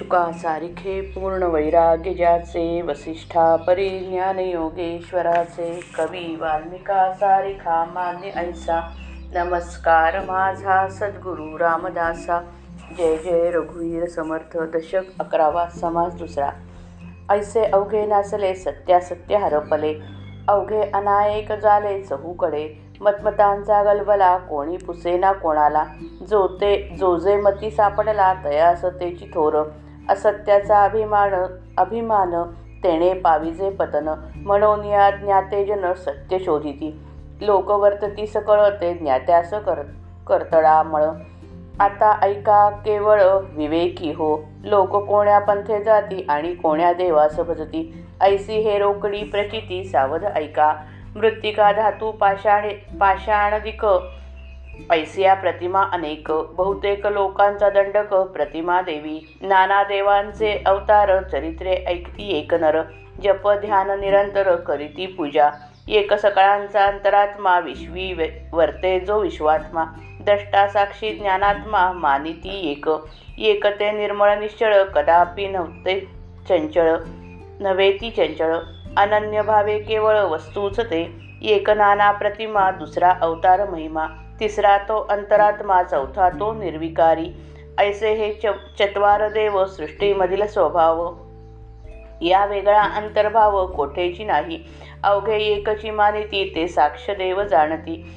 शुका सारिखे पूर्ण वैराग्यजाचे वसिष्ठा परी ज्ञान योगेश्वराचे कवी वाल्मिका सारिखा मान्य ऐसा नमस्कार माझा सद्गुरू रामदासा जय जय रघुवीर समर्थ दशक अकरावा समाज दुसरा. ऐसे अवघे नाचले सत्यासत्य हरपले अवघे अनायक झाले चहूकडे मतमतांचा गलबला कोणी पुसेना कोणाला जो ते जो जे मती सापडला तयास तेची थोर असत्याचा अभिमान अभिमान तेणे पाविजे पतन. म्हणून या ज्ञातेजन सत्य शोधिती. लोक वर्तती सकळते ज्ञात्यास कर करतळामळ. आता ऐका केवळ विवेकी हो. लोक कोण्या पंथे जाती आणि कोण्या देवास भजती. ऐसी हे रोकडी प्रचिती सावध ऐका. मृत्तिका धातू पाषाण पाषाणदिक ऐसिया प्रतिमा अनेक बहुतेक लोकांचा दंडक प्रतिमा देवी. नाना देवांचे अवतार चरित्रे ऐकती एक नर. जप ध्यान निरंतर करीती पूजा. एक सकाळांचा अंतरात्मा विश्वी वर्ते जो विश्वात्मा. दष्टा साक्षी ज्ञानात्मा मानिती एक. एक ते निर्मळ निश्चळ कदापि नव्हते चंचळ. नव्हे ती चंचळ. अनन्य भावे केवळ वस्तूच ते. एक नाना प्रतिमा दुसरा अवतार महिमा. तिसरा तो अंतरात्मा चौथा तो निर्विकारी. ऐसे हे च चत्वार देव सृष्टीमधील स्वभाव. या वेगळा अंतर्भाव कोठेची नाही. अवघे एकची मानिती ते साक्ष देव जाणती.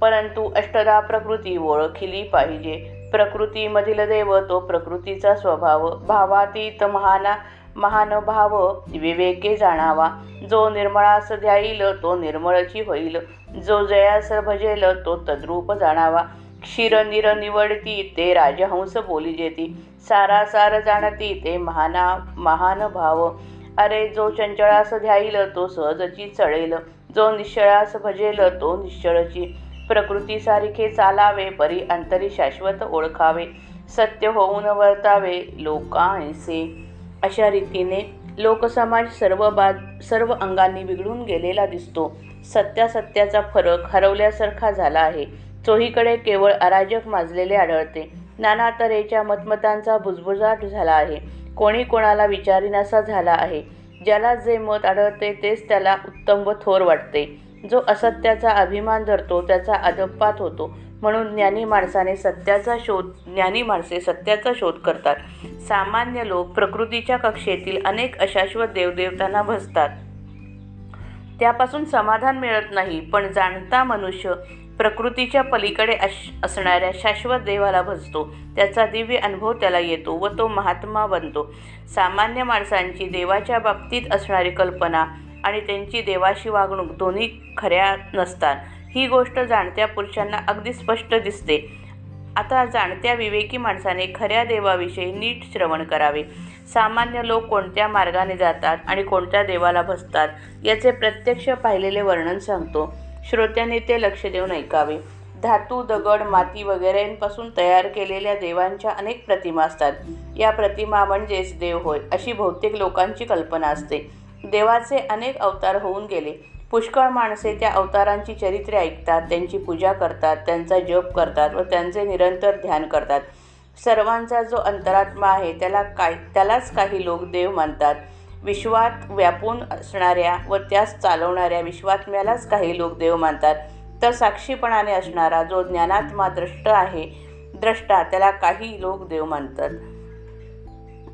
परंतु अष्टदा प्रकृती ओळखिली पाहिजे. प्रकृतीमधील देव तो प्रकृतीचा स्वभाव. भावातीत महाना महान भाव विवेके जाणावा. जो निर्मळास ध्याईल तो निर्मळची होईल. जो जयास भजेल तो तद्रूप जाणावा. क्षीर निर निवडती ते राजहंस बोली जेती. सारासार जाणती ते महाना महान भाव अरे जो चंचळास ध्याईल तो सहजची चळेल. जो निश्चळास भजेल तो निश्चळची. प्रकृती सारखे चालावे परी अंतरी शाश्वत ओळखावे. सत्य होऊन वर्तावे लोकांसे अशा रीतीने लोकसमाज सर्व बाद सर्व अंगांनी बिघडून गेलेला दिसतो. सत्यासत्याचा फरक हरवल्यासारखा झाला आहे. चोहीकडे केवळ अराजक माजलेले आढळते. नाना तऱ्हेच्या मतमतांचा भुजबुजाट झाला आहे. कोणी कोणाला विचारीनासा झाला आहे. ज्याला जे मत आढळते तेच त्याला उत्तम व थोर वाटते. जो असत्याचा अभिमान धरतो त्याचा अधपात होतो. म्हणून ज्ञानी माणसाने सत्याचा शोध ज्ञानी माणसे सत्याचा शोध करतात. सामान्य लोक प्रकृतीच्या कक्षेतील अनेक अशाश्वत देवदेवतांना भजतात. त्यापासून समाधान मिळत नाही पण जाणता मनुष्य प्रकृतीच्या पलीकडे अश असणाऱ्या शाश्वत देवाला भजतो. त्याचा दिव्य अनुभव त्याला येतो व तो महात्मा बनतो. सामान्य माणसांची देवाच्या बाबतीत असणारी कल्पना आणि त्यांची देवाशी वागणूक दोन्ही खऱ्या नसतात. ही गोष्ट जाणत्या पुरुषांना अगदी स्पष्ट दिसते. आता जाणत्या विवेकी माणसाने खऱ्या देवाविषयी नीट श्रवण करावे. सामान्य लोक कोणत्या मार्गाने जातात आणि कोणत्या देवाला बसतात याचे प्रत्यक्ष पाहिलेले वर्णन सांगतो. श्रोत्यांनी ते लक्ष देऊन ऐकावे. धातू दगड माती वगैरेंपासून तयार केलेल्या देवांच्या अनेक प्रतिमा असतात. या प्रतिमा म्हणजेच देव होय अशी बहुतेक लोकांची कल्पना असते. देवाचे अनेक अवतार होऊन गेले. पुष्कळ माणसे त्या अवतारांची चरित्रे ऐकतात त्यांची पूजा करतात त्यांचा जप करतात व त्यांचे निरंतर ध्यान करतात. सर्वांचा जो अंतरात्मा आहे त्याला काय त्यालाच काही लोक देव मानतात. विश्वात व्यापून असणाऱ्या व त्यास चालवणाऱ्या विश्वात्म्यालाच काही लोक देव मानतात. तर साक्षीपणाने असणारा जो ज्ञानात्मा द्रष्ट आहे द्रष्टा त्याला काही लोक देव मानतात.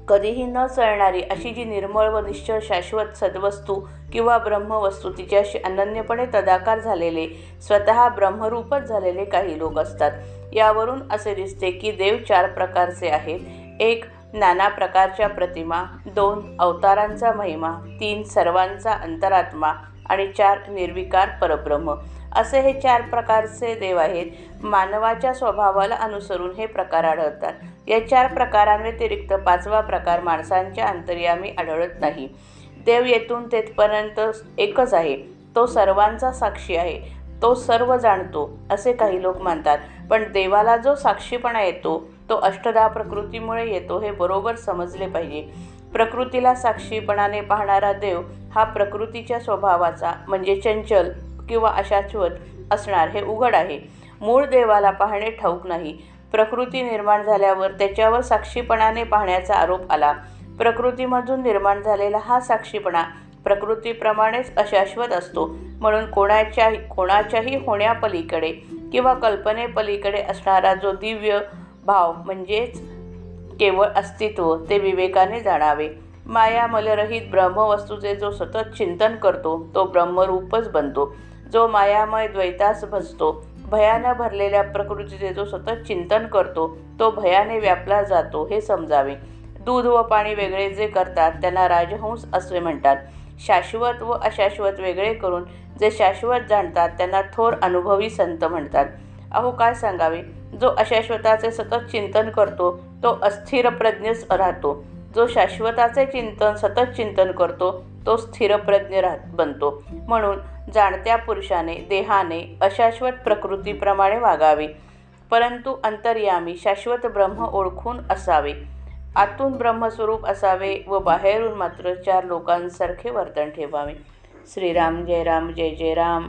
कधीही न चळणारी अशी जी निर्मळ व निश्चळ शाश्वत सद्वस्तू किंवा ब्रह्मवस्तू तिच्याशी अनन्यपणे तदाकार झालेले स्वतः ब्रह्मरूपच झालेले काही लोक असतात. यावरून असे दिसते की देव चार प्रकारचे आहेत. एक नाना प्रकारच्या प्रतिमा. दोन अवतारांचा महिमा. तीन सर्वांचा अंतरात्मा. आणि चार निर्विकार परब्रह्म. असे हे चार प्रकारचे देव आहेत. मानवाच्या स्वभावाला अनुसरून हे प्रकार आढळतात. या चार प्रकारांव्यतिरिक्त पाचवा प्रकार माणसांच्या अंतर्यामी आढळत नाही. देव येथून तेथपर्यंत एकच आहे. तो सर्वांचा साक्षी आहे. तो सर्व जाणतो असे काही लोक मानतात पण देवाला जो साक्षीपणा येतो तो अष्टदा प्रकृतीमुळे येतो हे बरोबर समजले पाहिजे. प्रकृतीला साक्षीपणाने पाहणारा देव हा प्रकृतीच्या स्वभावाचा म्हणजे चंचल किंवा अशाश्वत असणार हे उघड आहे. मूळ देवाला पाहणे ठाऊक नाही. प्रकृती निर्माण झाल्यावर त्याच्यावर साक्षीपणाने पाहण्याचा आरोप आला. प्रकृतीमधून निर्माण झालेला हा साक्षीपणा प्रकृतीप्रमाणेच अशाश्वत असतो. म्हणून कोणाच्याही कोणाच्याही होण्यापलीकडे किंवा कल्पनेपलीकडे असणारा जो दिव्य भाव म्हणजेच केवळ अस्तित्व ते विवेकाने जाणावे. माया मलरहित ब्रह्मवस्तूचे जो सतत चिंतन करतो तो ब्रह्मरूपच बनतो. जो मायामय द्वैतास भजतो भयानं भरलेल्या प्रकृतीचे जो सतत चिंतन करतो तो भयाने व्यापला जातो हे समजावे. दूध व पाणी वेगळे जे करतात त्यांना राजहंस असे म्हणतात. शाश्वत व अशाश्वत वेगळे करून जे शाश्वत जाणतात त्यांना थोर अनुभवी संत म्हणतात. अहो काय सांगावे? जो अशाश्वताचे सतत चिंतन करतो तो अस्थिर प्रज्ञच राहतो. जो शाश्वताचे चिंतन सतत चिंतन करतो तो स्थिरप्रज्ञ राहत बनतो. म्हणून जाणत्या पुरुषाने देहाने अशाश्वत प्रकृतीप्रमाणे वागावे. परंतु अंतर्यामी शाश्वत ब्रह्म ओळखून असावे. आतून ब्रह्मस्वरूप असावे व बाहेरून मात्र चार लोकांसारखे वर्तन ठेवावे. श्रीराम जय राम जय जय राम.